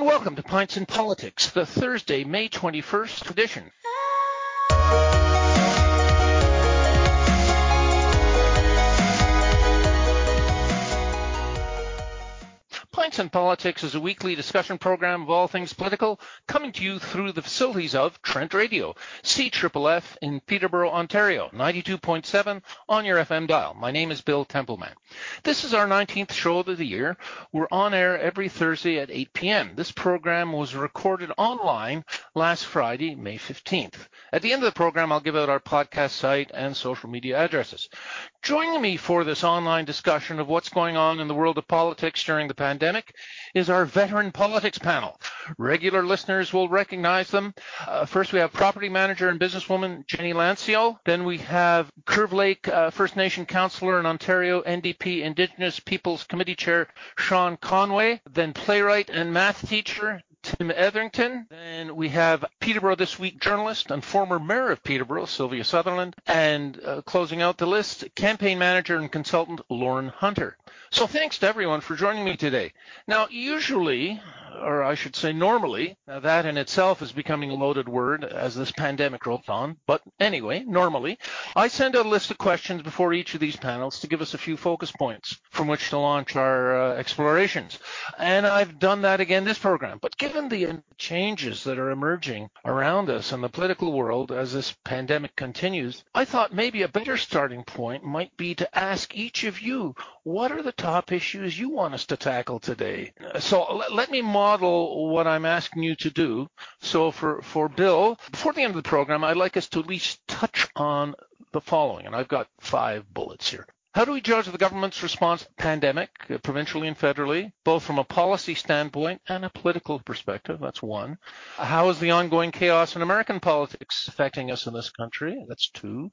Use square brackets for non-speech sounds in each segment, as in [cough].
and welcome to Pints and Politics, the Thursday, May 21st edition. Pints and Politics is a weekly discussion program of all things political, coming to you through the facilities of Trent Radio, CFFF in Peterborough, Ontario, 92.7 on your FM dial. My name is Bill Templeman. This is our 19th show of the year. We're on air every Thursday at 8 p.m. This program was recorded online last Friday, May 15th. At the end of the program, I'll give out our podcast site and social media addresses. Joining me for this online discussion of what's going on in the world of politics during the pandemic is our veteran politics panel. Regular listeners will recognize them. Uh, first, we have property manager and businesswoman Jenny Lancio. Then we have Curve Lake uh, First Nation councillor and Ontario NDP Indigenous Peoples Committee Chair Sean Conway. Then playwright and math teacher Tim Etherington. Then we have Peterborough This Week journalist and former mayor of Peterborough, Sylvia Sutherland. And uh, closing out the list, campaign manager and consultant Lauren Hunter. So thanks to everyone for joining me today. Now, usually or I should say normally. Now that in itself is becoming a loaded word as this pandemic rolls on. But anyway, normally, I send out a list of questions before each of these panels to give us a few focus points from which to launch our uh, explorations. And I've done that again this program. But given the changes that are emerging around us in the political world as this pandemic continues, I thought maybe a better starting point might be to ask each of you, what are the top issues you want us to tackle today? So let, let me model what I'm asking you to do. So for, for Bill, before the end of the program, I'd like us to at least touch on the following, and I've got five bullets here. How do we judge the government's response to the pandemic, uh, provincially and federally, both from a policy standpoint and a political perspective? That's one. How is the ongoing chaos in American politics affecting us in this country? That's two.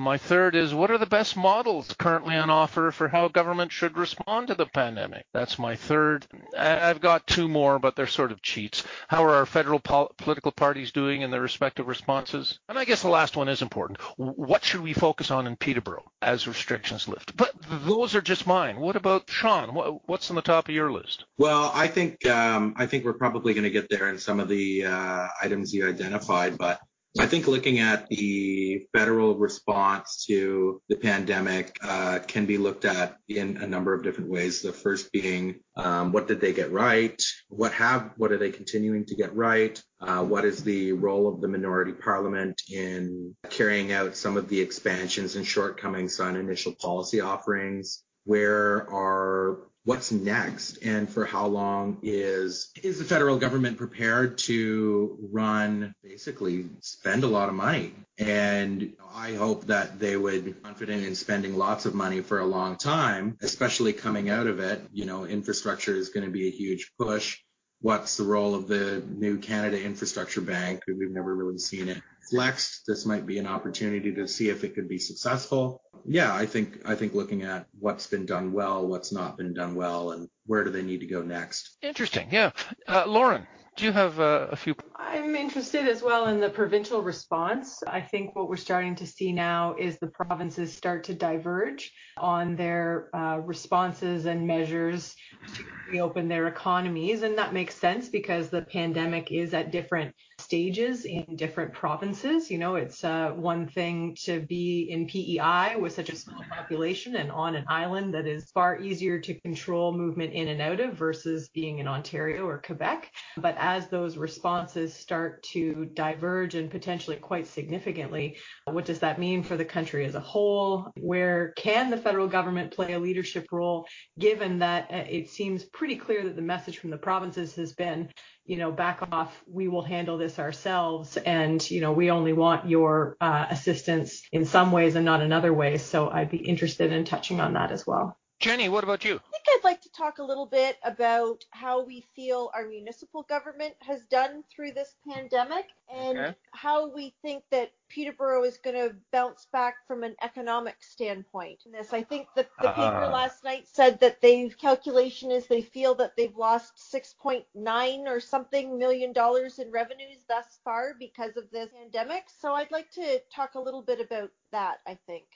My third is what are the best models currently on offer for how government should respond to the pandemic? That's my third. I've got two more, but they're sort of cheats. How are our federal pol- political parties doing in their respective responses? And I guess the last one is important. What should we focus on in Peterborough as restrictions lift. But those are just mine. What about Sean? What, what's on the top of your list? Well, I think um, I think we're probably going to get there in some of the uh, items you identified, but I think looking at the federal response to the pandemic uh, can be looked at in a number of different ways. The first being, um, what did they get right? What have, what are they continuing to get right? Uh, what is the role of the minority parliament in carrying out some of the expansions and shortcomings on initial policy offerings? Where are what's next and for how long is is the federal government prepared to run basically spend a lot of money? And i hope that they would be confident in spending lots of money for a long time especially coming out of it. You know infrastructure is going to be a huge push. What's the role of the new canada infrastructure bank? We've never really seen it flexed. This might be an opportunity to see if it could be successful yeah, I think I think looking at what's been done well, what's not been done well, and where do they need to go next. Interesting. Yeah, uh, Lauren, do you have uh, a few? I'm interested as well in the provincial response. I think what we're starting to see now is the provinces start to diverge on their uh, responses and measures to reopen their economies, and that makes sense because the pandemic is at different stages in different provinces. You know, it's uh, one thing to be in PEI with such a small population and on an island that is far easier to control movement in and out of versus being in Ontario or Quebec. But as those responses start to diverge and potentially quite significantly, what does that mean for the country as a whole? Where can the federal government play a leadership role, given that uh, it seems pretty clear that the message from the provinces has been you know, back off, we will handle this ourselves. And, you know, we only want your uh, assistance in some ways and not in other ways. So I'd be interested in touching on that as well. Jenny, what about you? I think I'd like to talk a little bit about how we feel our municipal government has done through this pandemic and okay. how we think that Peterborough is going to bounce back from an economic standpoint. In this, I think that the paper uh, last night said that they calculation is they feel that they've lost 6.9 or something million dollars in revenues thus far because of this pandemic. So I'd like to talk a little bit about that. I think.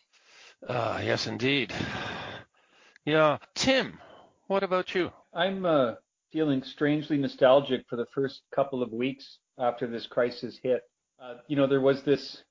Uh, yes, indeed. Yeah. Tim, what about you? I'm uh, feeling strangely nostalgic for the first couple of weeks after this crisis hit. Uh, you know, there was this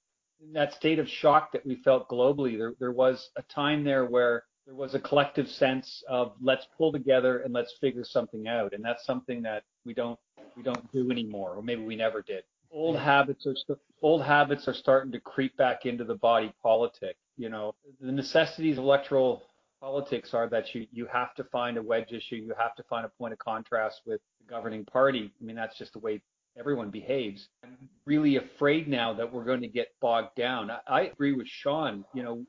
that state of shock that we felt globally. There, there was a time there where there was a collective sense of let's pull together and let's figure something out, and that's something that we don't we don't do anymore, or maybe we never did. Old habits are old habits are starting to creep back into the body politic. You know, the necessities of electoral politics are that you you have to find a wedge issue, you have to find a point of contrast with the governing party. I mean, that's just the way everyone behaves. I'm really afraid now that we're going to get bogged down. I, I agree with Sean. You know,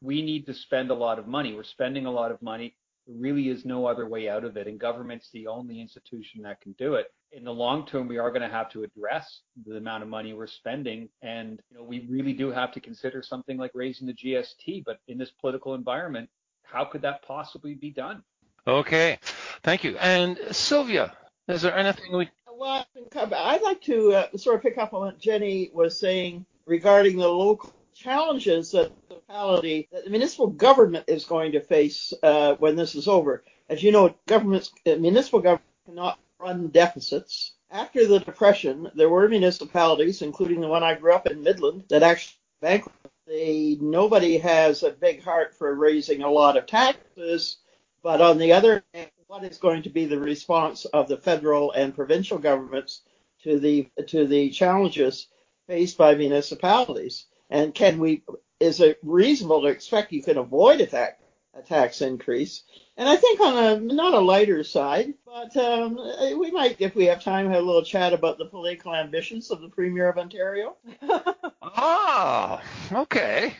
we need to spend a lot of money. We're spending a lot of money. There really is no other way out of it, and government's the only institution that can do it. In the long term, we are going to have to address the amount of money we're spending, and you know, we really do have to consider something like raising the GST. But in this political environment, how could that possibly be done? Okay, thank you. And Sylvia, is there anything we well, I'd like to uh, sort of pick up on what Jenny was saying regarding the local challenges that the municipality, that the municipal government is going to face uh, when this is over. As you know, governments, uh, municipal government cannot run deficits. After the Depression, there were municipalities, including the one I grew up in, Midland, that actually bankrupt. They, nobody has a big heart for raising a lot of taxes, but on the other hand, what is going to be the response of the federal and provincial governments to the to the challenges faced by municipalities? And can we is it reasonable to expect you can avoid a tax a tax increase? And I think on a not a lighter side, but um, we might, if we have time, have a little chat about the political ambitions of the Premier of Ontario. [laughs] ah, okay,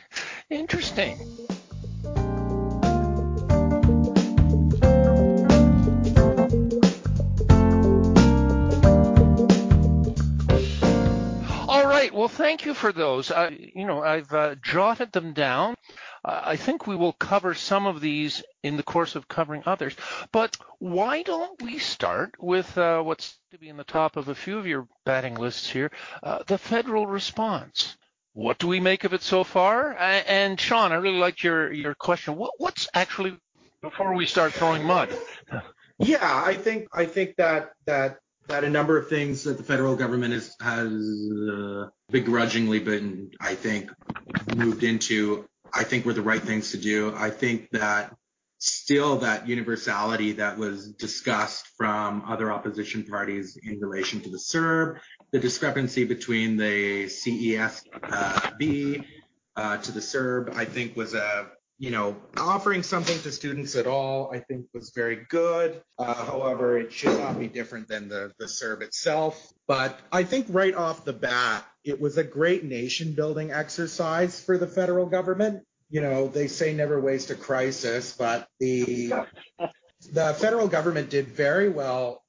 interesting. All right. Well, thank you for those. Uh, you know, I've uh, jotted them down. Uh, I think we will cover some of these in the course of covering others. But why don't we start with uh, what's to be in the top of a few of your batting lists here, uh, the federal response. What do we make of it so far? And Sean, I really like your your question. What, what's actually before we start throwing mud? Yeah, I think I think that that that a number of things that the federal government has, has uh, begrudgingly been, I think, moved into, I think were the right things to do. I think that still that universality that was discussed from other opposition parties in relation to the CERB, the discrepancy between the CESB uh, to the CERB, I think was a you know, offering something to students at all, I think was very good. Uh, however, it should not be different than the, the CERB itself. But I think right off the bat, it was a great nation building exercise for the federal government. You know, they say never waste a crisis, but the, the federal government did very well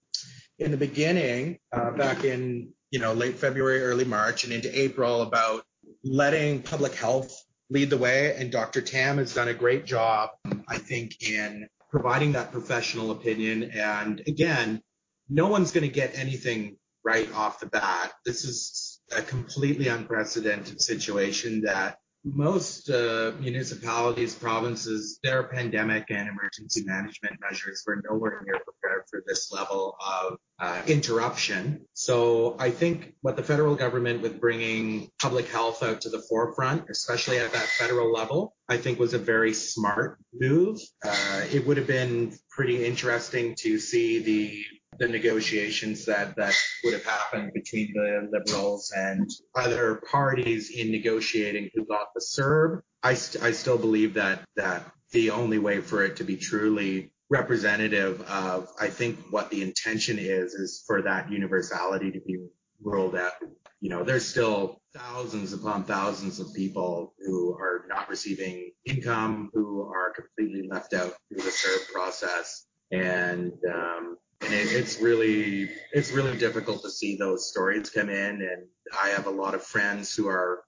in the beginning, uh, back in, you know, late February, early March and into April about letting public health lead the way. And Dr. Tam has done a great job, I think, in providing that professional opinion. And again, no one's going to get anything right off the bat. This is a completely unprecedented situation that most uh, municipalities, provinces, their pandemic and emergency management measures were nowhere near prepared for this level of uh, interruption. So I think what the federal government with bringing public health out to the forefront, especially at that federal level, I think was a very smart move. Uh, it would have been pretty interesting to see the the negotiations that, that would have happened between the Liberals and other parties in negotiating who got the CERB. I, st- I still believe that, that the only way for it to be truly representative of, I think, what the intention is, is for that universality to be rolled out. You know, there's still thousands upon thousands of people who are not receiving income, who are completely left out through the CERB process. And um, and it, it's really it's really difficult to see those stories come in. And I have a lot of friends who are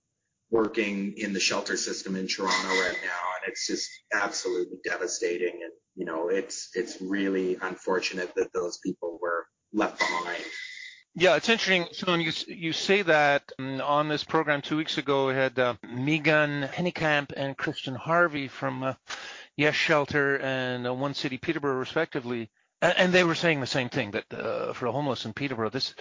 working in the shelter system in Toronto right now, and it's just absolutely devastating. And you know, it's it's really unfortunate that those people were left behind. Yeah, it's interesting, Sean. You you say that um, on this program two weeks ago, we had uh, Megan Hennekamp and Christian Harvey from uh, Yes Shelter and uh, One City Peterborough, respectively, And, they were saying the same thing that uh, for the homeless in Peterborough, this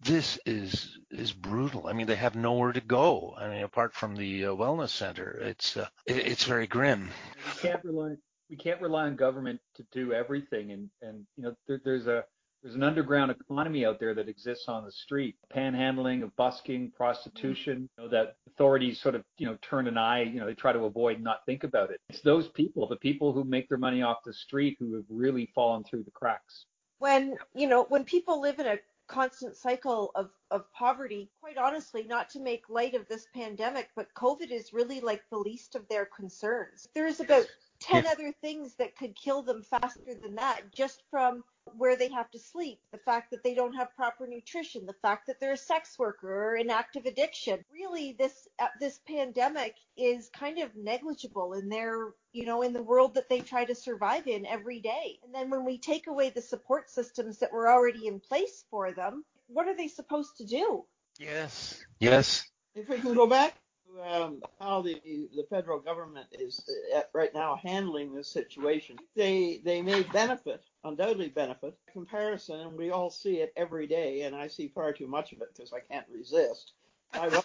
this is is brutal. I mean, they have nowhere to go. I mean, apart from the uh, wellness center, it's uh, it, it's very grim. We can't rely we can't rely on government to do everything, and and you know there, there's a there's an underground economy out there that exists on the street, panhandling, of busking, prostitution, you know, that authorities sort of, you know, turn an eye, you know, they try to avoid and not think about it. It's those people, the people who make their money off the street who have really fallen through the cracks. When, you know, when people live in a constant cycle of, of poverty, quite honestly, not to make light of this pandemic, but COVID is really like the least of their concerns. There's about 10 other things that could kill them faster than that just from where they have to sleep, the fact that they don't have proper nutrition, the fact that they're a sex worker or in active addiction. Really, this uh, this pandemic is kind of negligible in their, you know, in the world that they try to survive in every day. And then when we take away the support systems that were already in place for them, what are they supposed to do? Yes. Yes. If we can go back um, how the the federal government is uh, right now handling this situation. They they may benefit, undoubtedly benefit. Comparison, and we all see it every day, and I see far too much of it because I can't resist. I [laughs] the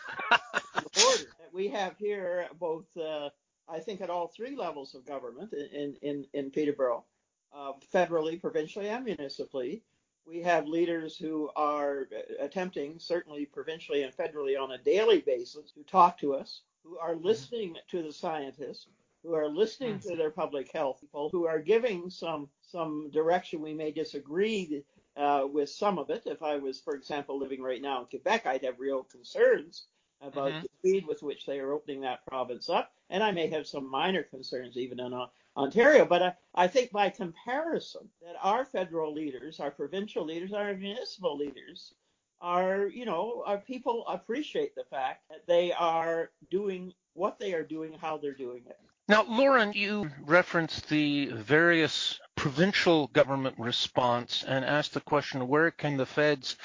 border that we have here, both uh, I think at all three levels of government in in in Peterborough, uh, federally, provincially, and municipally we have leaders who are uh, attempting, certainly provincially and federally on a daily basis, to talk to us, who are mm-hmm. listening to the scientists, who are listening to their public health people, who are giving some some direction. We may disagree uh, with some of it. If I was, for example, living right now in Quebec, I'd have real concerns about mm-hmm. the speed with which they are opening that province up, and I may have some minor concerns even in Ontario. But I, I think by comparison, that our federal leaders, our provincial leaders, our municipal leaders are, you know, our people appreciate the fact that they are doing what they are doing, how they're doing it. Now, Lauren, you referenced the various provincial government response and asked the question where can the feds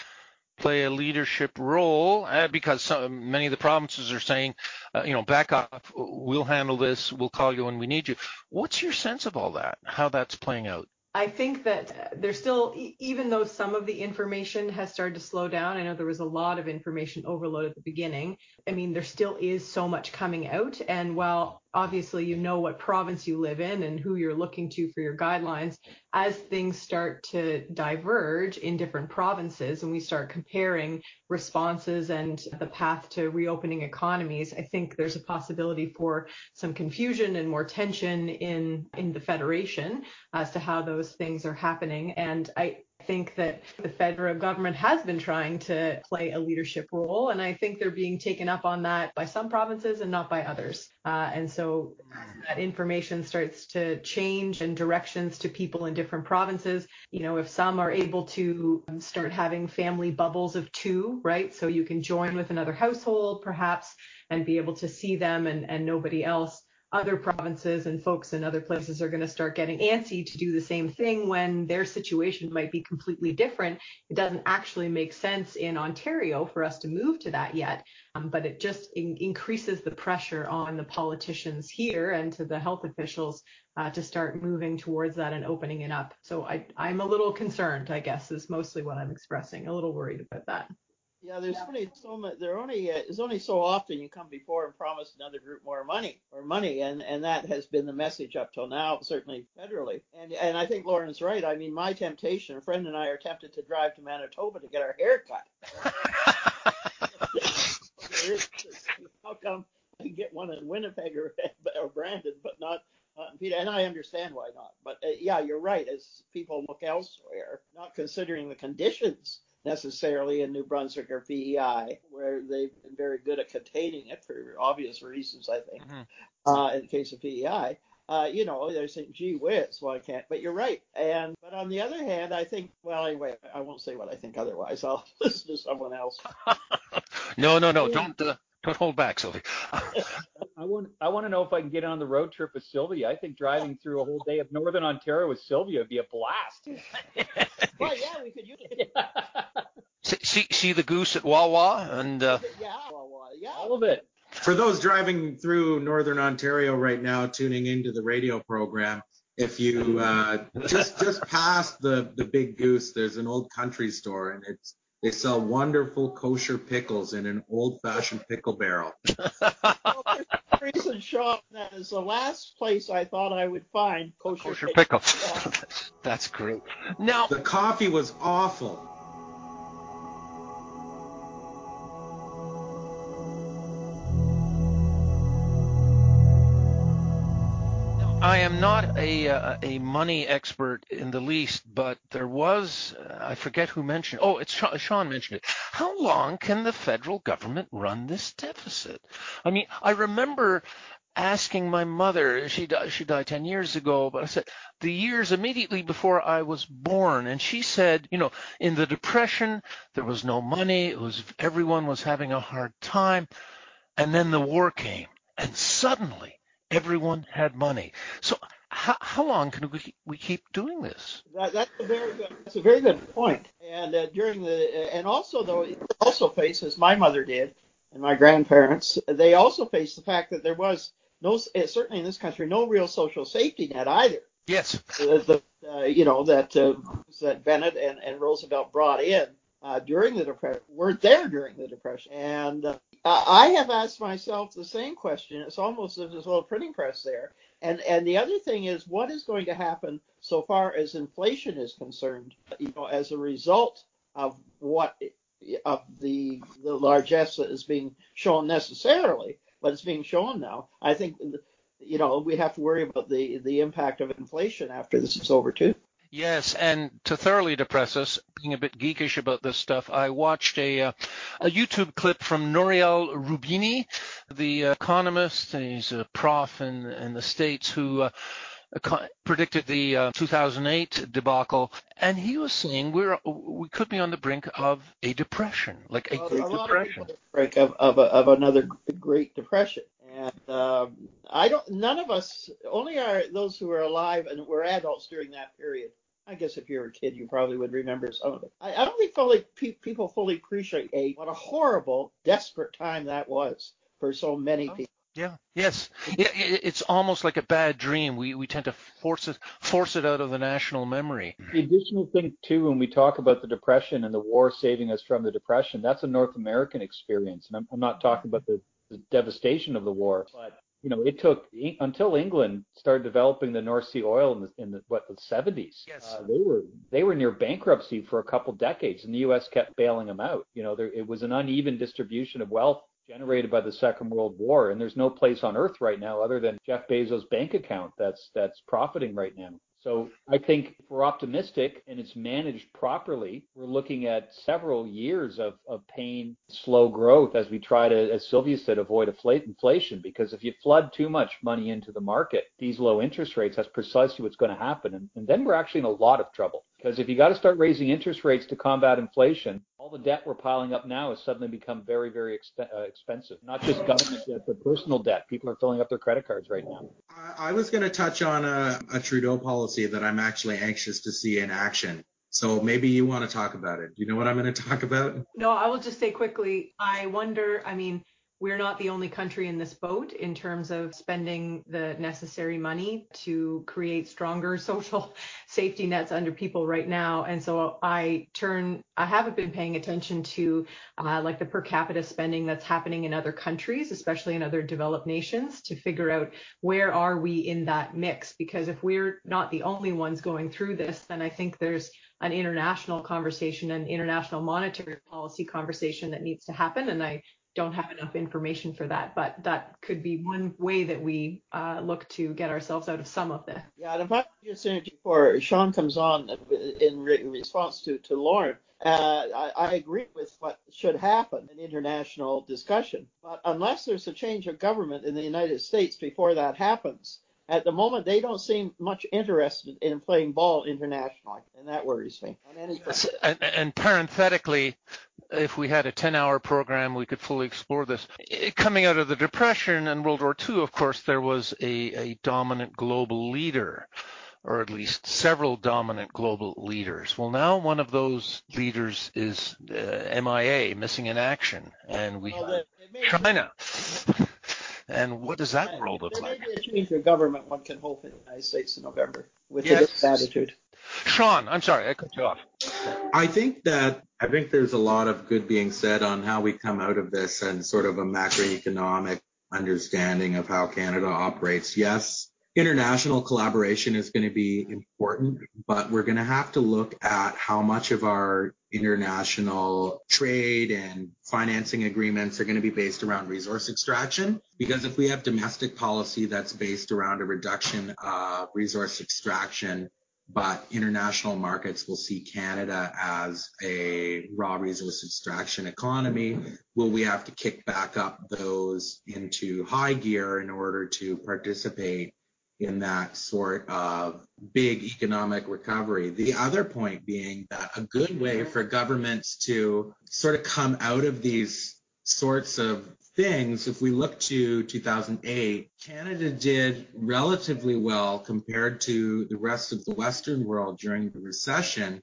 play a leadership role uh, because some, many of the provinces are saying, uh, you know, back off, we'll handle this, we'll call you when we need you. What's your sense of all that, how that's playing out? I think that there's still, even though some of the information has started to slow down, I know there was a lot of information overload at the beginning. I mean, there still is so much coming out. And while obviously you know what province you live in and who you're looking to for your guidelines, as things start to diverge in different provinces and we start comparing responses and the path to reopening economies, I think there's a possibility for some confusion and more tension in in the federation as to how those things are happening. And I think that the federal government has been trying to play a leadership role, and I think they're being taken up on that by some provinces and not by others. Uh, and so that information starts to change and directions to people in different provinces. You know, if some are able to start having family bubbles of two, right? So you can join with another household perhaps and be able to see them and, and nobody else other provinces and folks in other places are going to start getting antsy to do the same thing when their situation might be completely different. It doesn't actually make sense in Ontario for us to move to that yet, um, but it just in- increases the pressure on the politicians here and to the health officials uh, to start moving towards that and opening it up. So I, I'm a little concerned, I guess, is mostly what I'm expressing. A little worried about that. Yeah, there's only so much. There only uh, there's only so often you come before and promise another group more money or money, and and that has been the message up till now, certainly federally. And and I think Lauren's right. I mean, my temptation. A friend and I are tempted to drive to Manitoba to get our hair cut. [laughs] How come I can get one in Winnipeg or, [laughs] or Brandon, but not uh, Peter, and I understand why not. But uh, yeah, you're right. As people look elsewhere, not considering the conditions necessarily in New Brunswick or PEI, where they've been very good at containing it for obvious reasons, I think. Mm-hmm. Uh, in the case of PEI, uh, you know, they're saying, gee whiz, well, I can't. But you're right. And but on the other hand, I think, well, anyway, I won't say what I think otherwise. [laughs] I'll listen to someone else. [laughs] no, no, no, don't. Uh, don't hold back, Sylvie. [laughs] I want I want to know if I can get on the road trip with Sylvia. I think driving through a whole day of Northern Ontario with Sylvia would be a blast. [laughs] well, yeah, we could use it. [laughs] See, see the goose at Wawa and uh... yeah, Wawa, yeah, all of it. For those driving through Northern Ontario right now, tuning into the radio program, if you uh, just just past the the Big Goose, there's an old country store, and it's they sell wonderful kosher pickles in an old-fashioned pickle barrel. well, reason, Sean, that is the last place I thought I would find kosher, kosher pickles. pickle. [laughs] That's great. Now the coffee was awful. I am not a uh, a money expert in the least, but there was uh, I forget who mentioned. Oh, it's Sean, Sean mentioned it. How long can the federal government run this deficit? I mean, I remember asking my mother. She died, she died ten years ago, but I said the years immediately before I was born, and she said, you know, in the depression there was no money. It was everyone was having a hard time, and then the war came, and suddenly everyone had money. So how, how long can we, we keep doing this? That, that's a very good. That's a very good point. And uh, during the and also though it also faces my mother did and my grandparents. They also faced the fact that there was no eh, certainly in this country no real social safety net either. Yes. Uh, the, uh, you know that uh, that Bennett and, and Roosevelt brought in uh, during the depression weren't there during the depression and uh, I have asked myself the same question. It's almost as a little printing press there. And and the other thing is, what is going to happen so far as inflation is concerned? You know, as a result of what of the the largesse that is being shown necessarily, but it's being shown now. I think you know we have to worry about the the impact of inflation after this is over too. Yes, and to thoroughly depress us, being a bit geekish about this stuff, I watched a uh, a YouTube clip from Nouriel Roubini, the economist. He's a prof in in the states who. Uh, predicted the uh, 2008 debacle, and he was saying we're we could be on the brink of a depression, like a, great a depression, brink of of, a, of another great depression. And um, I don't. None of us. Only are those who are alive and were adults during that period I guess if you're a kid, you probably would remember some of it. I, I don't think fully pe- people fully appreciate what a horrible, desperate time that was for so many oh, people. Yeah. Yes. Yeah, it's almost like a bad dream. We we tend to force it force it out of the national memory. The additional thing too, when we talk about the depression and the war saving us from the depression, that's a North American experience, and I'm, I'm not talking about the, the devastation of the war, but you know, it took until England started developing the North Sea oil in the, in the what the 70s. Yes. Uh, they were they were near bankruptcy for a couple decades, and the U.S. kept bailing them out. You know, there, it was an uneven distribution of wealth generated by the Second World War, and there's no place on earth right now other than Jeff Bezos' bank account that's that's profiting right now. So I think if we're optimistic and it's managed properly, we're looking at several years of, of pain, slow growth as we try to, as Sylvia said, avoid inflation. Because if you flood too much money into the market, these low interest rates, that's precisely what's going to happen. And, and then we're actually in a lot of trouble. Because if you got to start raising interest rates to combat inflation, all the debt we're piling up now has suddenly become very, very exp- uh, expensive. Not just government debt, but personal debt. People are filling up their credit cards right now. I, I was going to touch on a, a Trudeau policy that I'm actually anxious to see in action. So maybe you want to talk about it. Do you know what I'm going to talk about? No, I will just say quickly. I wonder. I mean, we're not the only country in this boat in terms of spending the necessary money to create stronger [laughs] social safety nets under people right now. And so I turn, I haven't been paying attention to uh, like the per capita spending that's happening in other countries, especially in other developed nations, to figure out where are we in that mix. Because if we're not the only ones going through this, then I think there's an international conversation, an international monetary policy conversation that needs to happen. And I don't have enough information for that, but that could be one way that we uh, look to get ourselves out of some of this. Yeah, and if I just interject before Sean comes on in re- response to, to Lauren, uh, I, I, agree with what should happen in international discussion. But unless there's a change of government in the United States before that happens, at the moment they don't seem much interested in playing ball internationally, and that worries me. And, and, parenthetically, if we had a 10-hour program, we could fully explore this. Coming out of the Depression and World War II, of course, there was a, a dominant global leader or at least several dominant global leaders. Well, now one of those leaders is uh, MIA, missing in action, and we well, have China. [laughs] And what does that world look there like? may be a change of government one can hope in the United States in November with Yes. this attitude. Sean, I'm sorry, I cut you off. I think that I think there's a lot of good being said on how we come out of this and sort of a macroeconomic understanding of how Canada operates. Yes, international collaboration is going to be important, but we're going to have to look at how much of our international trade and financing agreements are going to be based around resource extraction. Because if we have domestic policy that's based around a reduction of resource extraction, but international markets will see Canada as a raw resource extraction economy. Will we have to kick back up those into high gear in order to participate in that sort of big economic recovery? The other point being that a good way for governments to sort of come out of these sorts of things, if we look to 2008, Canada did relatively well compared to the rest of the Western world during the recession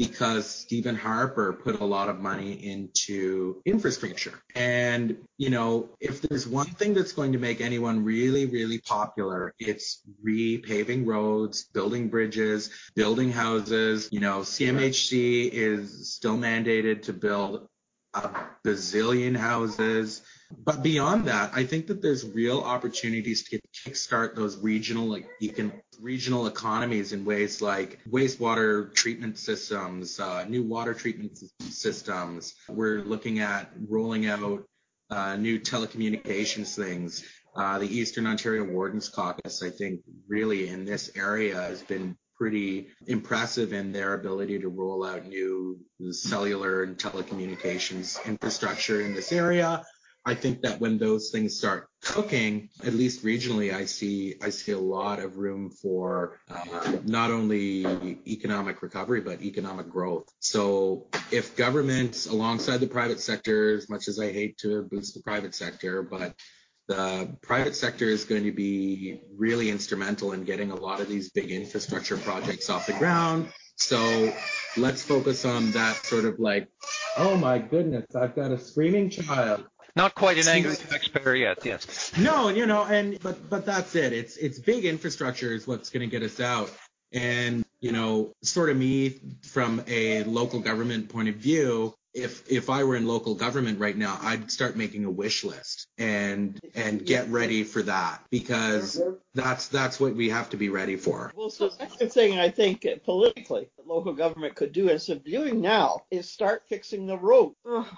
because Stephen Harper put a lot of money into infrastructure. And, you know, if there's one thing that's going to make anyone really, really popular, it's repaving roads, building bridges, building houses. You know, CMHC is still mandated to build a bazillion houses. But beyond that, I think that there's real opportunities to kickstart those regional like econ- regional economies in ways like wastewater treatment systems, uh, new water treatment systems. We're looking at rolling out uh, new telecommunications things. Uh, the Eastern Ontario Wardens Caucus, I think, really in this area has been pretty impressive in their ability to roll out new cellular and telecommunications infrastructure in this area. I think that when those things start cooking, at least regionally, I see I see a lot of room for uh, not only economic recovery but economic growth. So if governments, alongside the private sector, as much as I hate to boost the private sector, but the private sector is going to be really instrumental in getting a lot of these big infrastructure projects off the ground. So let's focus on that sort of like, oh my goodness, I've got a screaming child. Not quite an angry taxpayer yet, yes. No, you know, and but but that's it. It's it's big infrastructure is what's going to get us out. And you know, sort of me from a local government point of view, if if I were in local government right now, I'd start making a wish list and and get ready for that because that's that's what we have to be ready for. Well, so that's the thing I think uh, politically that local government could do instead of doing now is start fixing the road.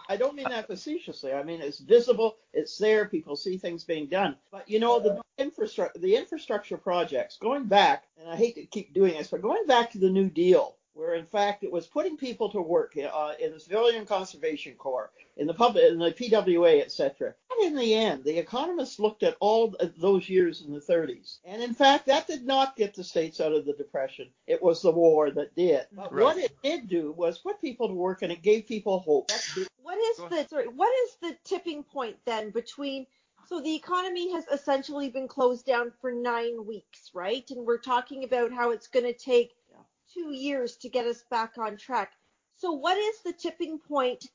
I don't mean that facetiously. I mean it's visible, it's there, people see things being done. But you know the infrastructure, the infrastructure projects going back, and I hate to keep doing this, but going back to the New Deal, where in fact it was putting people to work uh, in the Civilian Conservation Corps, in the public, in the PWA, etc. And in the end, the economists looked at all those years in the 30s, and in fact, that did not get the states out of the depression. It was the war that did. But Right. what it did do was put people to work, and it gave people hope. That's the- What is the sorry, what is the tipping point then between so the economy has essentially been closed down for 9 weeks, right? And we're talking about how it's going to take 2 years to get us back on track. So what is the tipping point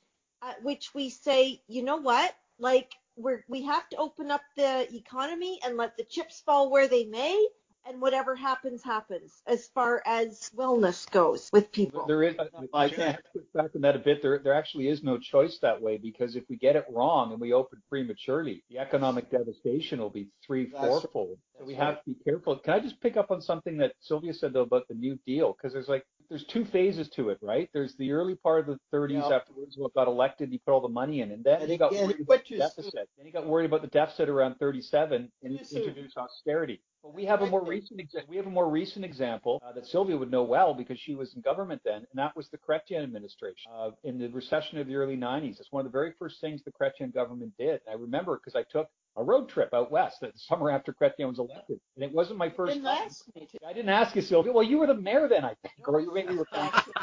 at which we say, you know what? Like we're we have to open up the economy and let the chips fall where they may and whatever happens happens as far as wellness goes with people. There is, I Jen, I have back on that a bit. There, there actually is no choice that way because if we get it wrong and we open prematurely, the economic devastation will be three, That's- fourfold. So we have to be careful. Can I just pick up on something that Sylvia said though about the New Deal? Because there's like there's two phases to it, right? There's the early part of the 30s Yeah. after Roosevelt got elected, and he put all the money in, and then And he got worried about the deficit. Then he got worried about the deficit around 37 and introduced austerity. But we have a more recent exa- we have a more recent example uh, that Sylvia would know well because she was in government then, and that was the Chrétien administration. Uh, in the recession of the early 90s, it's one of the very first things the Chrétien government did. And I remember because I took a road trip out west the summer after Chrétien was elected, and it wasn't my first Didn't time. ask me to. I didn't ask you, Sylvia. Well, you were the mayor then, I think, or you maybe you were. Actually,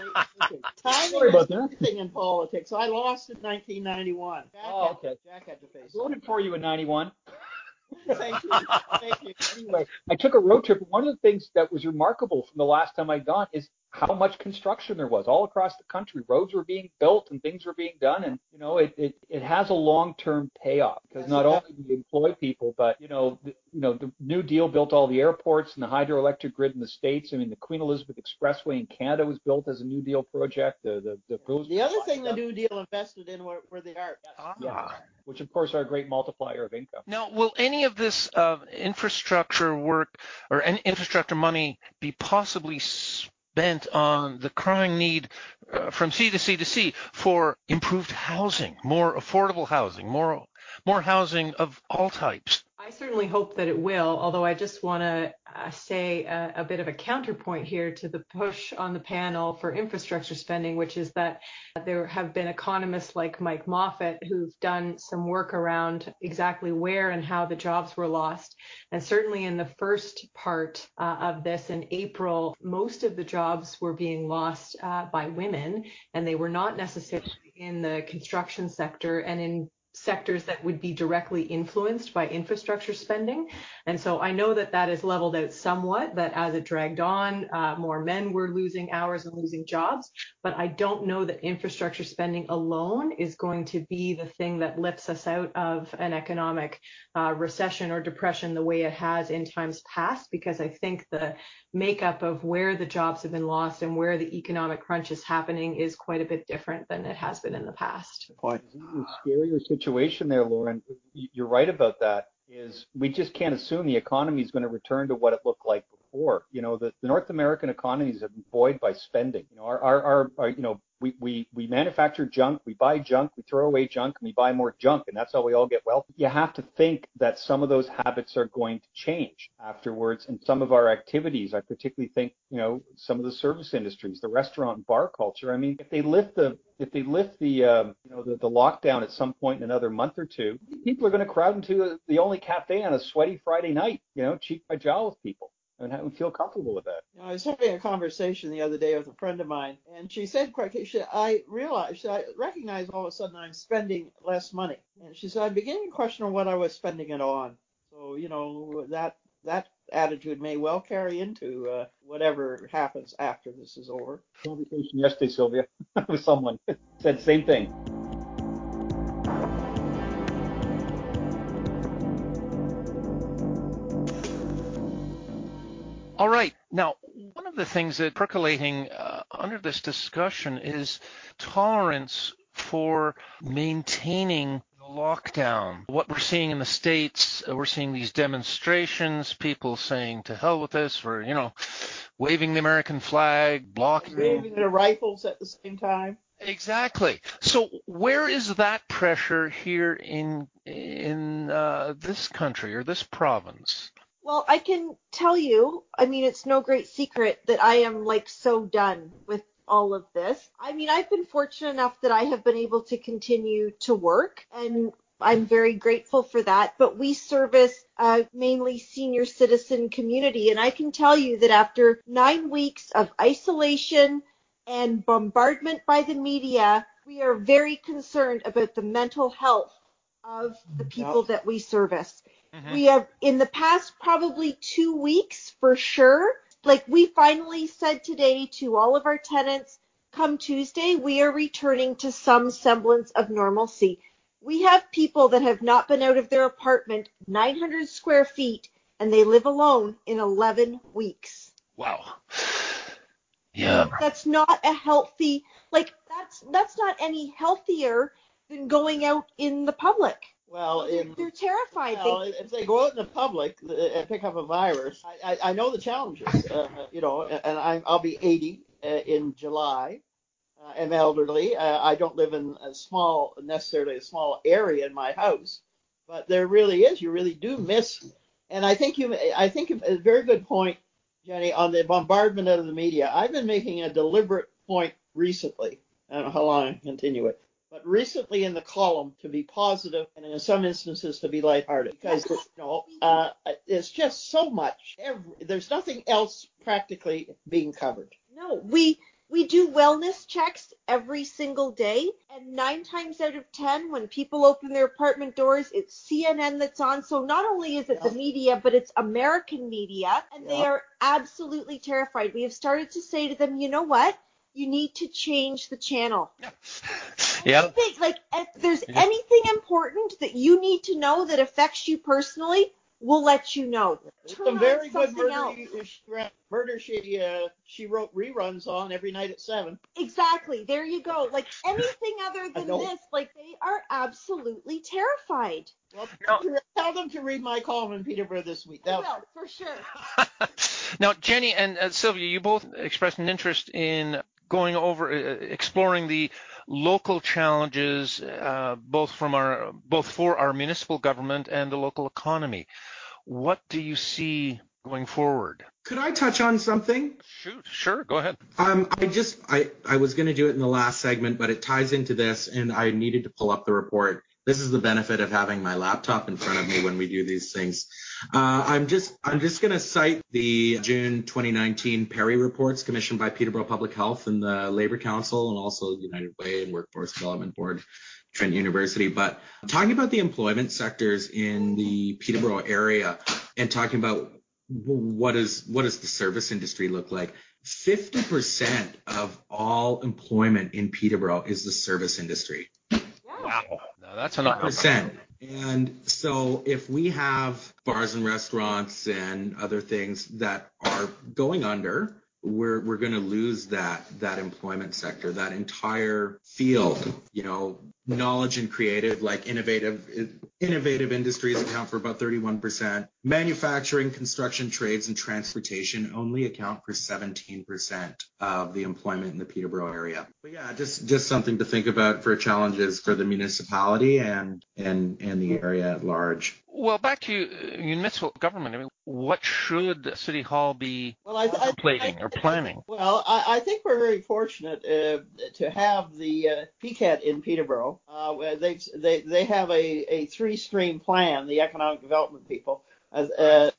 [laughs] Sorry about that. everything in politics. I lost in 1991. Jack, Oh, had, okay. Jack had to face I voted for you in '91. [laughs] Thank you. Thank you. anyway, I took a road trip. One of the things that was remarkable from the last time I'd gone is how much construction there was all across the country. Roads were being built and things were being done, and you know, it it, it has a long-term payoff because not only do you employ people, but you know, the, you know, the New Deal built all the airports and the hydroelectric grid in the states. I mean, the Queen Elizabeth Expressway in Canada was built as a New Deal project. The the the, the other thing the New Deal invested in were, were the arts. Ah. Yeah. Which of course are a great multiplier of income. Now, will any of this uh, infrastructure work or any infrastructure money be possibly bent on the crying need uh, from sea to sea to sea for improved housing, more affordable housing, more more housing of all types. I certainly hope that it will, although I just want to uh, say a, a, bit of a counterpoint here to the push on the panel for infrastructure spending, which is that there have been economists like Mike Moffatt who've done some work around exactly where and how the jobs were lost. And certainly in the first part uh, of this in April, most of the jobs were being lost uh, by women, and they were not necessarily in the construction sector and in sectors that would be directly influenced by infrastructure spending. And so I know that that has leveled out somewhat, that as it dragged on, uh, more men were losing hours and losing jobs. But I don't know that infrastructure spending alone is going to be the thing that lifts us out of an economic uh, recession or depression the way it has in times past, because I think the makeup of where the jobs have been lost and where the economic crunch is happening is quite a bit different than it has been in the past. Situation there, Lauren. You're right about that. Is we just can't assume the economy is going to return to what it looked like before. You know, the, the North American economies have been buoyed by spending. You know, our, our, our, our you know, we, we, we manufacture junk, we buy junk, we throw away junk, and we buy more junk, and that's how we all get wealthy. You have to think that some of those habits are going to change afterwards, and some of our activities. I particularly think, you know, some of the service industries, the restaurant and bar culture. I mean, if they lift the if they lift the um, you know the, the lockdown at some point in another month or two, people are going to crowd into the only cafe on a sweaty Friday night, you know, cheek by jowl with people and I feel comfortable with that. I was having a conversation the other day with a friend of mine, and she said quite she said, I realized, she said, I recognize all of a sudden I'm spending less money. And she said, I'm beginning to question what I was spending it on. So, you know, that that attitude may well carry into uh, whatever happens after this is over. Conversation yesterday, Sylvia, [laughs] with someone said the same thing. All right. Now, one of the things that percolating uh, under this discussion is tolerance for maintaining the lockdown. What we're seeing in the states, uh, we're seeing these demonstrations, people saying to hell with this, or you know, waving the American flag, blocking, waving their rifles at the same time. Exactly. So where is that pressure here in in uh, this country or this province? Well, I can tell you, I mean, it's no great secret that I am like so done with all of this. I mean, I've been fortunate enough that I have been able to continue to work and I'm very grateful for that. But we service a mainly senior citizen community. And I can tell you that after nine weeks of isolation and bombardment by the media, we are very concerned about the mental health of the mm-hmm. people yep. that we service. Mm-hmm. We have in the past probably two weeks for sure. Like we finally said today to all of our tenants, come Tuesday, we are returning to some semblance of normalcy. We have people that have not been out of their apartment 900 square feet and they live alone in 11 weeks. Wow. Yeah. That's not a healthy, like that's, that's not any healthier than going out in the public. Well, in, they're terrified. Well, they, if they go out in the public and pick up a virus, I, I, I know the challenges. Uh, you know, and I, I'll be 80 uh, in July. Uh, I'm elderly. Uh, I don't live in a small, necessarily a small area in my house, but there really is. You really do miss. And I think you, I think a very good point, Jenny, on the bombardment of the media. I've been making a deliberate point recently. I don't know how long I can continue it but recently in the column to be positive and in some instances to be lighthearted because you know uh, it's just so much. Every, there's nothing else practically being covered. No, we We do wellness checks every single day, and nine times out of ten, when people open their apartment doors, it's CNN that's on. So not only is it yeah. the media, but it's American media, and yeah. they are absolutely terrified. We have started to say to them, you know what? You need to change the channel. Yeah. [laughs] Anything, like if there's yeah. anything important that you need to know that affects you personally, we'll let you know. Turn Some very good murder, murder she uh, she wrote reruns on every night at seven. Exactly. There you go. Like anything other than this, like they are absolutely terrified. Well, no. tell them to read my column in Peterborough this week. That will for sure. [laughs] now, Jenny and uh, Sylvia, you both expressed an interest in going over uh, exploring the local challenges uh, both from our both for our municipal government and the local economy. What do you see going forward? Could I touch on something? Shoot, sure, go ahead. Um, I just I I was going to do it in the last segment, but it ties into this, and I needed to pull up the report. This is the benefit of having my laptop in front of me when we do these things. Uh, I'm just I'm just going to cite the June 2019 Perry reports commissioned by Peterborough Public Health and the Labor Council, and also United Way and Workforce Development Board, Trent University. But talking about the employment sectors in the Peterborough area and talking about what is what does the service industry look like? 50% of all employment in Peterborough is the service industry. Wow. No, that's enough. Percent. And so if we have bars and restaurants and other things that are going under, we're we're going to lose that that employment sector, that entire field. You know, knowledge and creative, like innovative innovative industries account for about 31%. Manufacturing, construction, trades, and transportation only account for 17% of the employment in the Peterborough area. But yeah, just just something to think about for challenges for the municipality and and and the area at large. Well, back to uh, municipal government. I mean, what should City Hall be well, I, contemplating I, I, or planning? Well, I, think we're very fortunate uh, to have the uh, PCAT in Peterborough. Uh, they, they they have a, a three stream plan. The economic development people. Uh,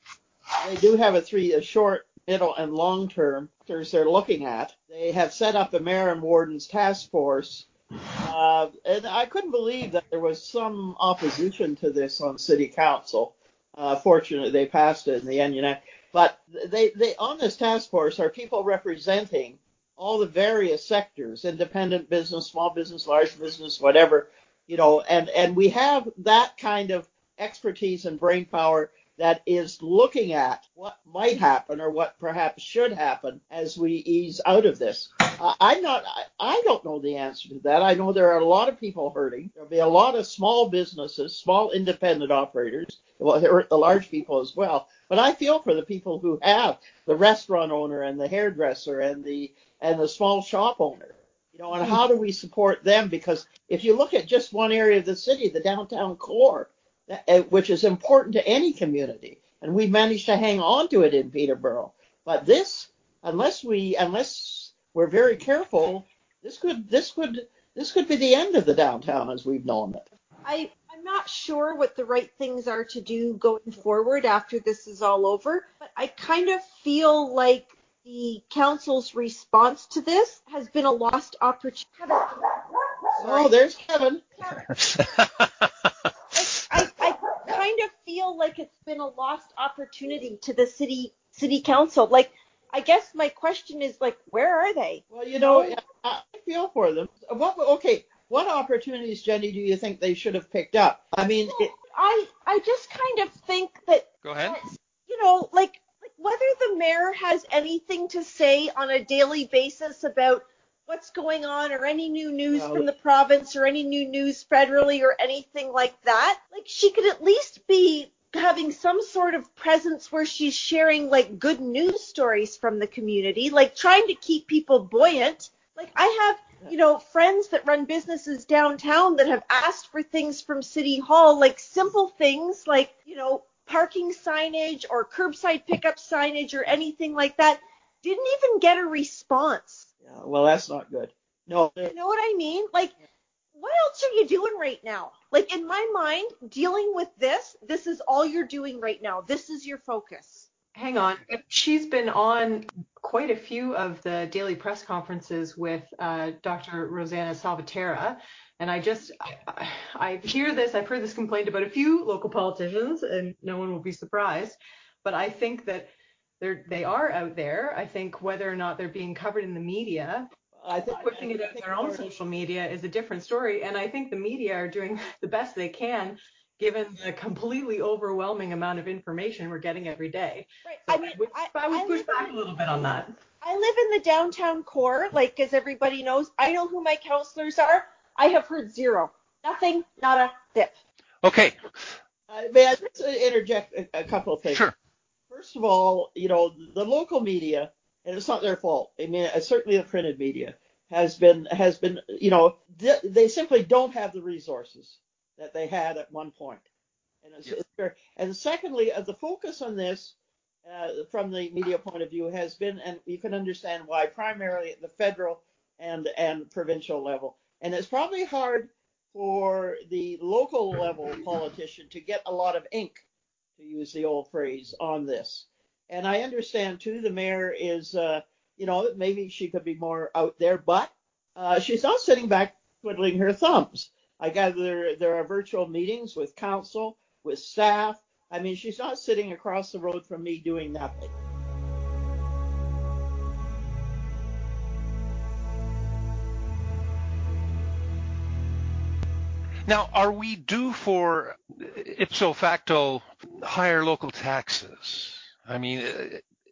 they do have a three a short, middle, and long term they're looking at. They have set up a mayor and warden's task force uh, and I couldn't believe that there was some opposition to this on city council. Uh, fortunately, they passed it in the end. But they, they on this task force are people representing all the various sectors, independent business, small business, large business, whatever, you know, and, and we have that kind of expertise and brain power that is looking at what might happen or what perhaps should happen as we ease out of this. I'm not. I I don't know the answer to that. I know there are a lot of people hurting. There'll be a lot of small businesses, small independent operators. Well, there are the large people as well. But I feel for the people who have the restaurant owner and the hairdresser and the and the small shop owner. You know, and how do we support them? Because if you look at just one area of the city, the downtown core, uh, Uh, which is important to any community, and we've managed to hang on to it in Peterborough. But this, unless we, unless we're very careful, this could this could this could be the end of the downtown as we've known it. I I'm not sure what the right things are to do going forward after this is all over, but I kind of feel like the council's response to this has been a lost opportunity. Oh, there's Kevin. [laughs] [laughs] I, I kind of feel like it's been a lost opportunity to the city city council. Like I guess my question is like, where are they? Well, you know, I feel for them. What? Okay, what opportunities, Jenny, do you think they should have picked up? I mean, well, it, I I just kind of think that. Go ahead. That, you know, like like whether the mayor has anything to say on a daily basis about what's going on or any new news from the province or any new news federally or anything like that. Like she could at least be having some sort of presence where she's sharing like good news stories from the community, like trying to keep people buoyant. Like I have, you know, friends that run businesses downtown that have asked for things from City Hall, like simple things like, you know, parking signage or curbside pickup signage or anything like that. Didn't even get a response. Yeah, well, that's not good. No. You know what I mean? Like, what else are you doing right now? Like in my mind, dealing with this, this is all you're doing right now. This is your focus. hang on. She's been on quite a few of the daily press conferences with uh, Dr. Rosana Salvaterra. And I just, I, I hear this, I've heard this complained about a few local politicians, and no one will be surprised. But I think that they're, they are out there. I think whether or not they're being covered in the media, I think pushing it out in their own social media is a different story. And I think the media are doing [laughs] the best they can given the completely overwhelming amount of information we're getting every day. Right. So I mean, I, I, I would I push back in, a little bit on that. I live in the downtown core, like as everybody knows. I know who my counselors are. I have heard zero, nothing, not a zip. Okay. Uh, may I just interject a, a couple of things? Sure. First of all, you know, the local media, and it's not their fault. I mean, uh, certainly the printed media has been has been, you know, they simply don't have the resources that they had at one point. And, it's, yep. it's and secondly, uh, the focus on this uh, from the media point of view has been, and you can understand why, primarily at the federal and and provincial level. And it's probably hard for the local level politician to get a lot of ink, to use the old phrase, on this. And I understand too, the mayor is, uh, you know, maybe she could be more out there, but uh, she's not sitting back twiddling her thumbs. I gather there, there are virtual meetings with council, with staff. I mean, she's not sitting across the road from me doing nothing. Now, are we due for ipso facto higher local taxes? I mean,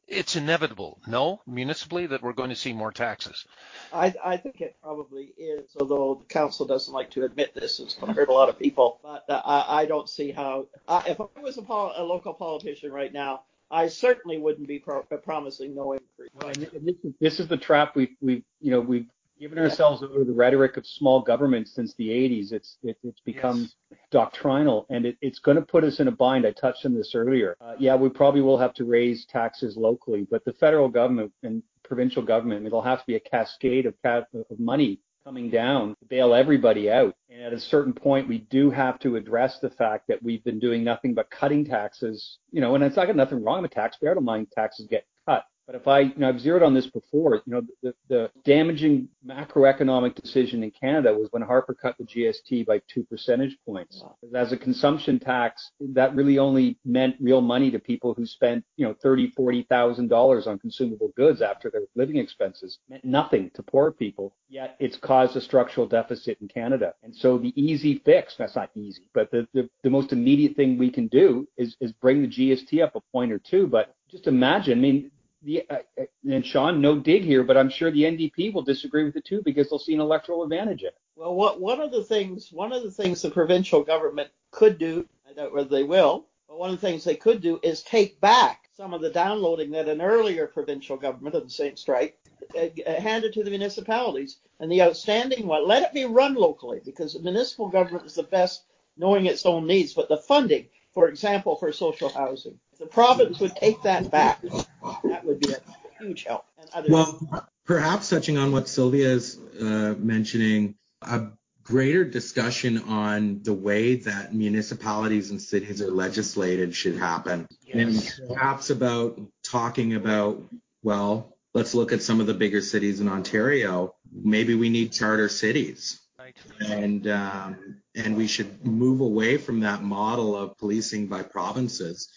it's inevitable, no, municipally, that we're going to see more taxes. I, I think it probably is, although the council doesn't like to admit this. It's going to hurt a lot of people. But uh, I, I don't see how. Uh, if I was a, pol- a, local politician right now, I certainly wouldn't be pro- promising no increase. Well, this, is, this is the trap we we you know we've given ourselves over to the rhetoric of small government since the 80s. It's it, it's become yes. doctrinal, and it, it's going to put us in a bind. I touched on this earlier. Uh, yeah, we probably will have to raise taxes locally, but the federal government and provincial government, it'll have to be a cascade of, of money coming down to bail everybody out. And at a certain point, we do have to address the fact that we've been doing nothing but cutting taxes. You know, and it's not got nothing wrong with taxpayer. I don't mind taxes get cut. But if I, you know, I've zeroed on this before, you know, the, the damaging macroeconomic decision in Canada was when Harper cut the GST by two percentage points. As a consumption tax, that really only meant real money to people who spent, you know, thirty, forty thousand dollars on consumable goods after their living expenses. It meant nothing to poor people. Yet it's caused a structural deficit in Canada. And so the easy fix, that's not easy, but the, the, the most immediate thing we can do is, is bring the GST up a point or two. But just imagine, I mean, the uh, uh, and Sean, no dig here, but I'm sure the NDP will disagree with it too because they'll see an electoral advantage in it. Well, what one of the things one of the things the provincial government could do, I doubt whether they will, but one of the things they could do is take back some of the downloading that an earlier provincial government of the same stripe uh, uh, handed to the municipalities, and the outstanding one, let it be run locally because the municipal government is the best knowing its own needs, but the funding, for example, for social housing, the province would take that back, that would be a huge help. well, perhaps touching on what Sylvia is uh, mentioning, a greater discussion on the way that municipalities and cities are legislated should happen. Yes. And perhaps about talking about, well, let's look at some of the bigger cities in Ontario. Maybe we need charter cities. Right. And um, and we should move away from that model of policing by provinces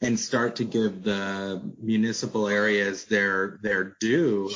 and start to give the municipal areas their their due,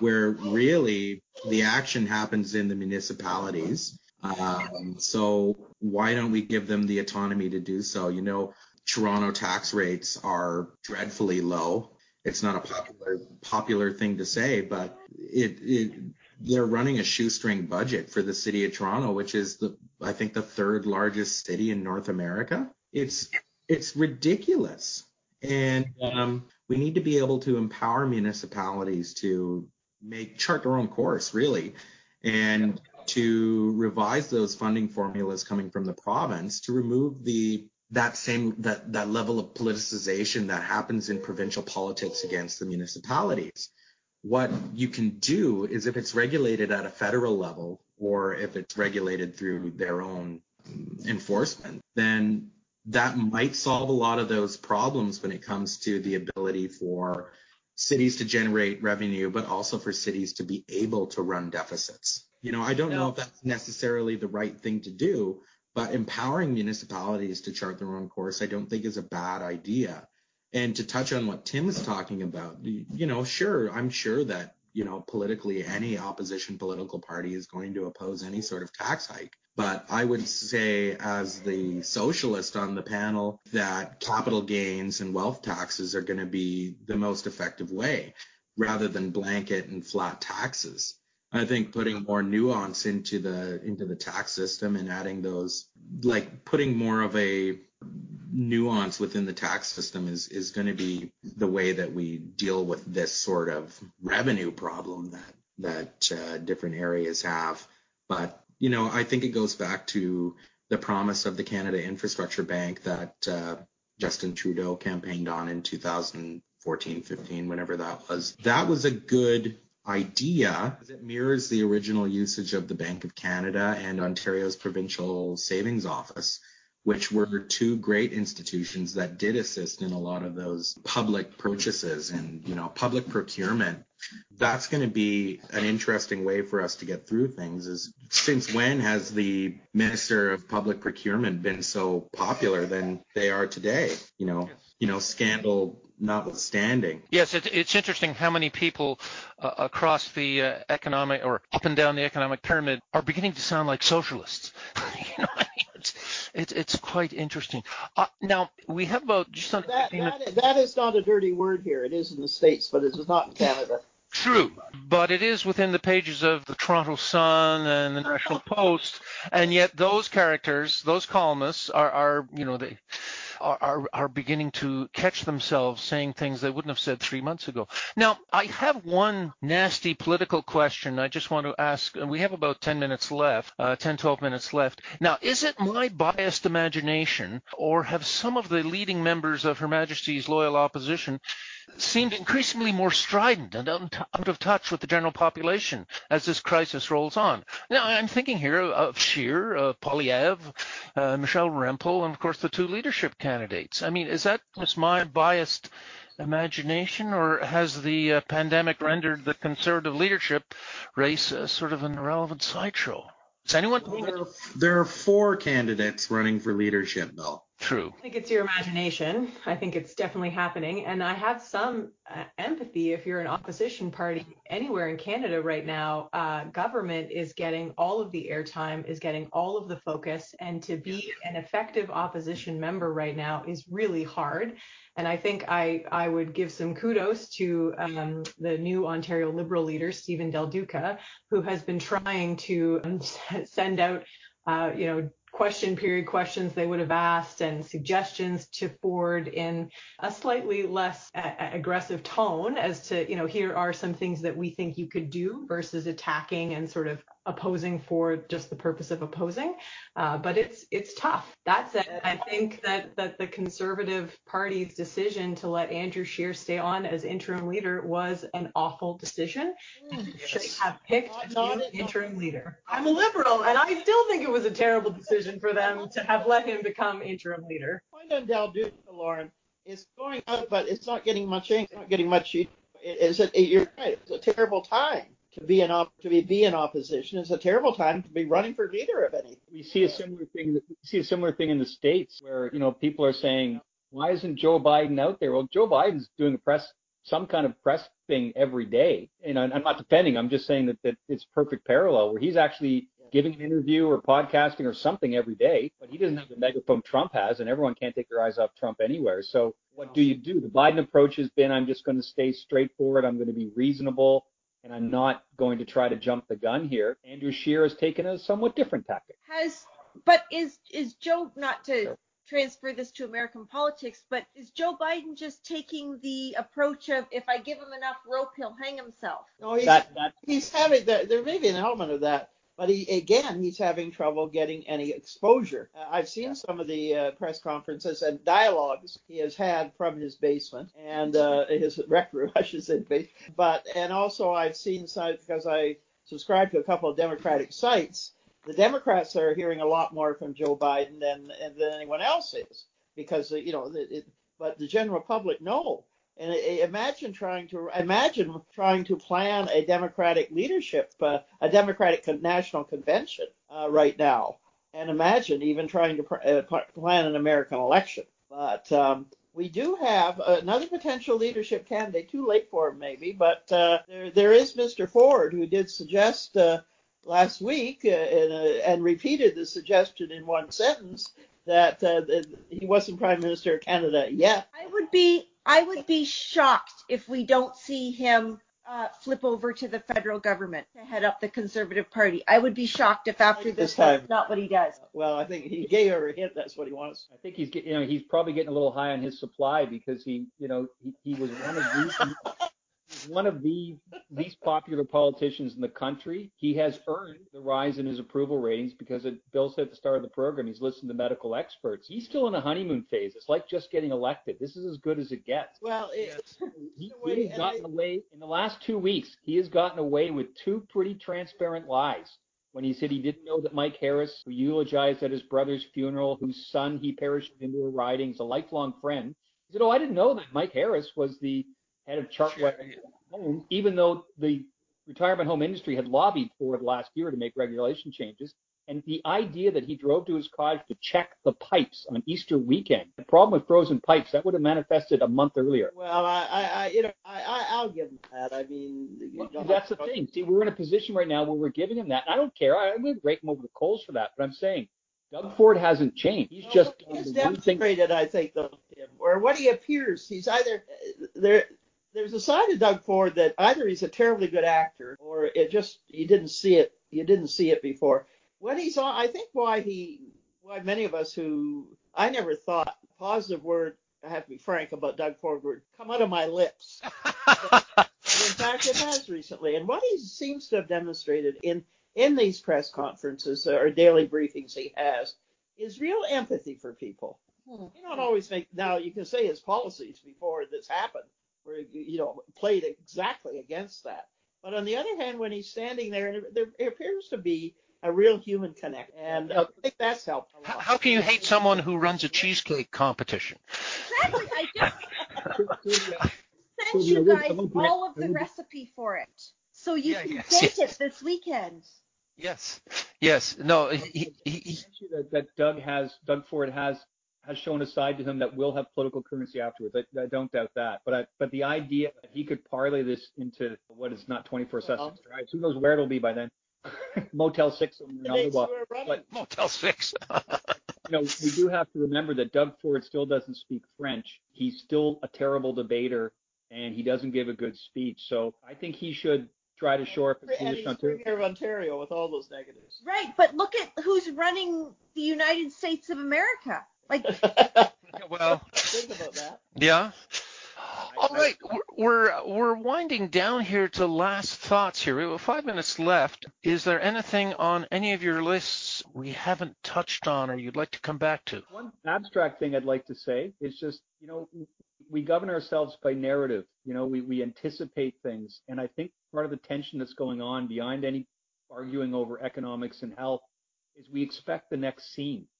where really the action happens in the municipalities. Um, so why don't we give them the autonomy to do so? You know, Toronto tax rates are dreadfully low. It's not a popular popular thing to say, but it, it they're running a shoestring budget for the city of Toronto, which is the I think the third largest city in North America. It's it's ridiculous. And um, we need to be able to empower municipalities to make chart their own course, really, and to revise those funding formulas coming from the province to remove the that same that that level of politicization that happens in provincial politics against the municipalities. What you can do is if it's regulated at a federal level or if it's regulated through their own enforcement, then that might solve a lot of those problems when it comes to the ability for cities to generate revenue, but also for cities to be able to run deficits. You know, I don't no. know if that's necessarily the right thing to do, but empowering municipalities to chart their own course, I don't think is a bad idea. And to touch on what Tim is talking about, you know, sure, I'm sure that, you know, politically, any opposition political party is going to oppose any sort of tax hike. But I would say, as the socialist on the panel, that capital gains and wealth taxes are going to be the most effective way rather than blanket and flat taxes. I think putting more nuance into the into the tax system and adding those like putting more of a nuance within the tax system is is going to be the way that we deal with this sort of revenue problem that that uh, different areas have. But you know, I think it goes back to the promise of the Canada Infrastructure Bank that uh, Justin Trudeau campaigned on in 2014, 15, whenever that was. That was a good idea it mirrors the original usage of the Bank of Canada and Ontario's provincial savings office, which were two great institutions that did assist in a lot of those public purchases and, you know, public procurement. That's going to be an interesting way for us to get through things is since when has the Minister of Public Procurement been so popular than they are today? You know, you know, scandal notwithstanding. Yes, it, it's interesting how many people uh, across the uh, economic or up and down the economic pyramid are beginning to sound like socialists. [laughs] you know, it's, it's, it's quite interesting. Uh, now we have about just on that, that, that is not a dirty word here. It is in the states, but it is not in Canada. True, but it is within the pages of the Toronto Sun and the National Post, and yet those characters, those columnists, are, are you know they are, are beginning to catch themselves saying things they wouldn't have said three months ago. Now, I have one nasty political question I just want to ask. We have about 10 minutes left, uh, 10, 12 minutes left. Now, is it my biased imagination, or have some of the leading members of Her Majesty's loyal opposition seemed increasingly more strident and out of touch with the general population as this crisis rolls on. Now, I'm thinking here of Scheer, uh, Poilievre, uh, Michelle Rempel, and of course the two leadership candidates. I mean, is that just my biased imagination, or has the uh, pandemic rendered the conservative leadership race uh, sort of an irrelevant sideshow? Is anyone? There are, there are four candidates running for leadership, Bill. True. I think it's your imagination. I think it's definitely happening. And I have some uh, empathy if you're an opposition party anywhere in Canada right now. Uh, government is getting all of the airtime, is getting all of the focus. And to be an effective opposition member right now is really hard. And I think I, I would give some kudos to um, the new Ontario Liberal leader, Stephen Del Duca, who has been trying to um, [laughs] send out uh, you know, question period questions they would have asked and suggestions to forward in a slightly less a- aggressive tone as to, you know, here are some things that we think you could do versus attacking and sort of opposing for just the purpose of opposing. Uh, but it's it's tough. That said, I think that that the Conservative Party's decision to let Andrew Scheer stay on as interim leader was an awful decision. Mm, should have picked a new interim leader. I'm a liberal, and I still think it was a terrible decision for them to have let him become interim leader. Point on Del Duca, Lauren. It's going out, but it's not getting much. It's not getting much. It's a, you're right. It's a terrible time to be in op- to be, be in opposition. It's a terrible time to be running for leader of anything. We see a similar thing. We see a similar thing in the states where you know people are saying, "Why isn't Joe Biden out there?" Well, Joe Biden's doing a press some kind of press thing every day. And I'm not defending. I'm just saying that that it's perfect parallel where he's actually giving an interview or podcasting or something every day, but he doesn't have the megaphone Trump has, and everyone can't take their eyes off Trump anywhere. So what do you do? The Biden approach has been I'm just going to stay straightforward. I'm going to be reasonable and I'm not going to try to jump the gun here. Andrew Scheer has taken a somewhat different tactic. Has but is is Joe not to transfer this to American politics, but is Joe Biden just taking the approach of if I give him enough rope, he'll hang himself? No, he's, that, that, he's having that. There may be an element of that but he, again, he's having trouble getting any exposure. Uh, I've seen yeah. some of the uh, press conferences and dialogues he has had from his basement and uh, his rec room, [laughs] I should say. But and also I've seen some because I subscribe to a couple of Democratic sites. The Democrats are hearing a lot more from Joe Biden than than anyone else is. because you know, it, but the general public know. And imagine trying to imagine trying to plan a democratic leadership, uh, a democratic national convention uh, right now, and imagine even trying to pr- uh, plan an American election. But um, we do have another potential leadership candidate. Too late for him, maybe, but uh, there there is Mr. Ford, who did suggest uh, last week and, repeated the suggestion in one sentence that uh, he wasn't Prime Minister of Canada yet. I would be I would be shocked if we don't see him uh, flip over to the federal government to head up the Conservative Party. I would be shocked if after this, time, not what he does. Well, I think he gave her a hint. That's what he wants. I think he's get, you know he's probably getting a little high on his supply because he you know he, he was one of these [laughs] one of the least popular politicians in the country. He has earned the rise in his approval ratings because it, Bill said at the start of the program, he's listened to medical experts. He's still in a honeymoon phase. It's like just getting elected. This is as good as it gets. Well, it, he, he has gotten away in the last two weeks. He has gotten away with two pretty transparent lies. When he said he didn't know that Mike Harris, who eulogized at his brother's funeral, whose son he perished into a riding, is a lifelong friend. He said, "Oh, I didn't know that Mike Harris was the head of Chartwell Homes, even though the retirement home industry had lobbied for the last year to make regulation changes. And the idea that he drove to his cottage to check the pipes on Easter weekend, the problem with frozen pipes, that would have manifested a month earlier. Well, I, I you know, I, I, will give him that. I mean, well, that's the thing. See, we're in a position right now where we're giving him that. And I don't care. I, I'm going to rake him over the coals for that. But I'm saying Doug Ford hasn't changed. He's just he's demonstrated, I think, though, or what he appears. He's either uh, there there's a side of Doug Ford that either he's a terribly good actor or it just you didn't see it you didn't see it before. When he's on, I think why he why many of us who I never thought positive word I have to be frank about Doug Ford would come out of my lips. but, [laughs] in fact, it has recently, and what he seems to have demonstrated in in these press conferences or daily briefings he has is real empathy for people. Hmm. You don't always make now you can say his policies before this happened where you know played exactly against that. But on the other hand, when he's standing there, there appears to be a real human connect, and I think that's helped. How, how, can you hate someone who runs a cheesecake competition? Exactly. I just [laughs] sent you guys all of the recipe for it, so you yeah, can yes, get yes. it this weekend. Yes. Yes. No. He, he, he, that, that Doug has, Doug Ford has has shown a side to him that will have political currency afterwards. I, I don't doubt that. But I, but the idea that he could parlay this into what is not 24 Sussex uh-huh. who knows where it'll be by then? [laughs] Motel Six But Motel Six. [laughs] you know, we do have to remember that Doug Ford still doesn't speak French. He's still a terrible debater, and he doesn't give a good speech. So I think he should try to shore up his position on Premier of Ontario with all those negatives. Right, but look at who's running the United States of America. Like, [laughs] well, [laughs] think about that. Yeah. [sighs] All right, we're we're winding down here to last thoughts here. We have five minutes left. Is there anything on any of your lists we haven't touched on, or you'd like to come back to? One abstract thing I'd like to say is just you know we govern ourselves by narrative. You know we we anticipate things, and I think part of the tension that's going on behind any arguing over economics and health is we expect the next scene you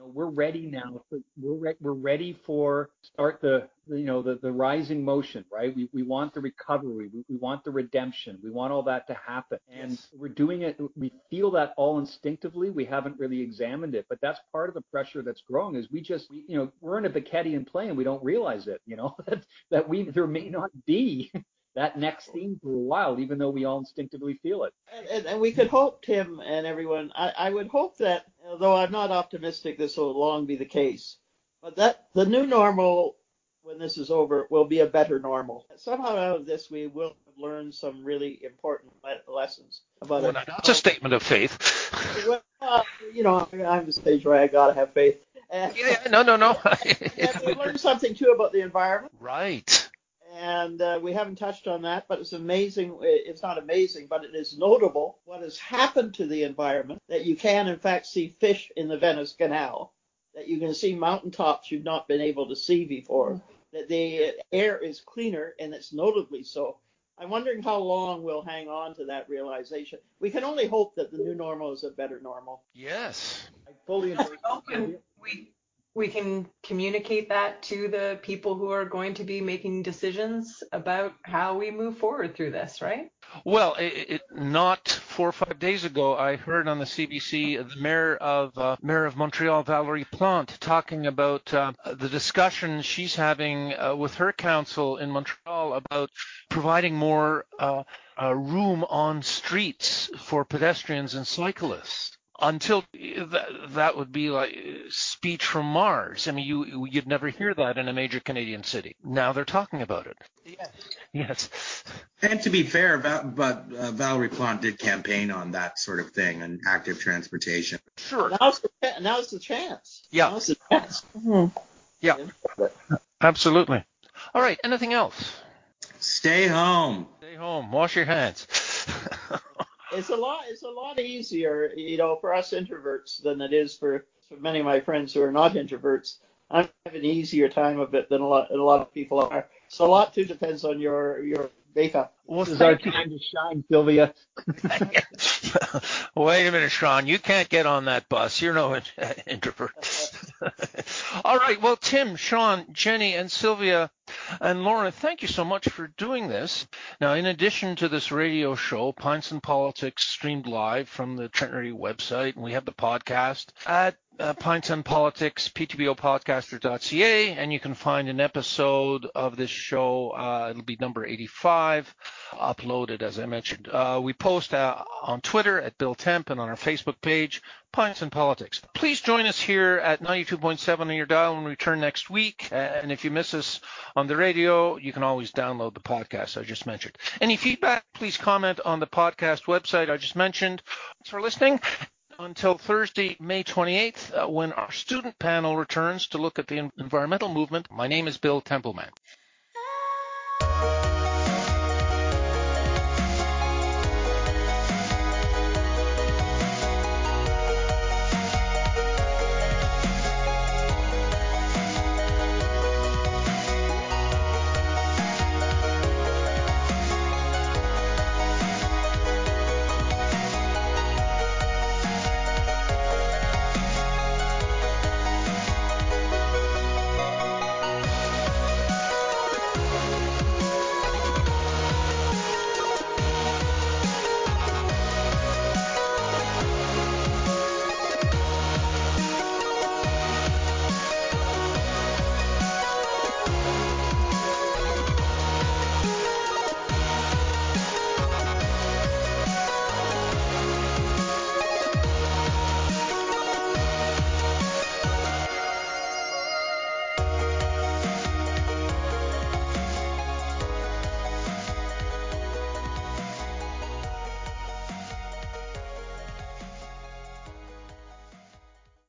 know, we're ready now. For, we're re- we're ready for start the you know the the rising motion, right? We we want the recovery. We, we want the redemption. We want all that to happen, and yes. we're doing it. We feel that all instinctively. We haven't really examined it, but that's part of the pressure that's growing. Is we just we, you know we're in a Beckettian play and we don't realize it. You know [laughs] that that we there may not be that next theme for a while, even though we all instinctively feel it. And, and we could hope, Tim and everyone, I, I, would hope that, although I'm not optimistic this will long be the case, but that the new normal, when this is over, will be a better normal. Somehow out of this, we will have learned some really important lessons about well, it. That's a statement of faith. [laughs] well, uh, you know, I'm the stage where I gotta have faith. Yeah, yeah, no, no, no. [laughs] and we learned something too about the environment. Right and uh, we haven't touched on that, but it's amazing. It's not amazing, but it is notable what has happened to the environment that you can, in fact, see fish in the Venice Canal, that you can see mountaintops you've not been able to see before, that the air is cleaner, and it's notably so. I'm wondering how long we'll hang on to that realization. We can only hope that the new normal is a better normal. Yes. I fully [laughs] endorse. we we can communicate that to the people who are going to be making decisions about how we move forward through this, right? Well, it, it, not four or five days ago, I heard on the CBC the mayor of uh, mayor of Montreal, Valerie Plante, talking about uh, the discussion she's having uh, with her council in Montreal about providing more uh, uh, room on streets for pedestrians and cyclists until that, that would be like speech from Mars. I mean, you you'd never hear that in a major Canadian city. Now they're talking about it. Yes. Yes. And to be fair, but uh, Valerie Plante did campaign on that sort of thing and active transportation. Sure. Now's the, now's the chance. Yeah. Now's the chance. Mm-hmm. Yeah. Absolutely. All right. Anything else? Stay home. Stay home. Wash your hands. [laughs] it's a lot it's a lot easier, you know, for us introverts than it is for, for many of my friends who are not introverts. I'm having an easier time of it than a lot a lot of people are. So a lot too depends on your your makeup. Well, this is our time to shine, Sylvia. [laughs] [laughs] Wait a minute, Sean. You can't get on that bus. You're no [laughs] introvert. [laughs] All right. Well, Tim, Sean, Jenny, and Sylvia and Laura, thank you so much for doing this. Now, in addition to this radio show, Pints and Politics streamed live from the Radio website, and we have the podcast at uh, Pints and Politics, ptbopodcaster.ca, and you can find an episode of this show. Uh, it'll be number 85, uploaded, as I mentioned. Uh, we post uh, on Twitter at Bill Temp and on our Facebook page, Pints and Politics. Please join us here at 92.7 on your dial when we return next week. And if you miss us on the radio, you can always download the podcast I just mentioned. Any feedback, please comment on the podcast website I just mentioned. Thanks for listening until Thursday, May 28th, uh, when our student panel returns to look at the environmental movement. My name is Bill Templeman.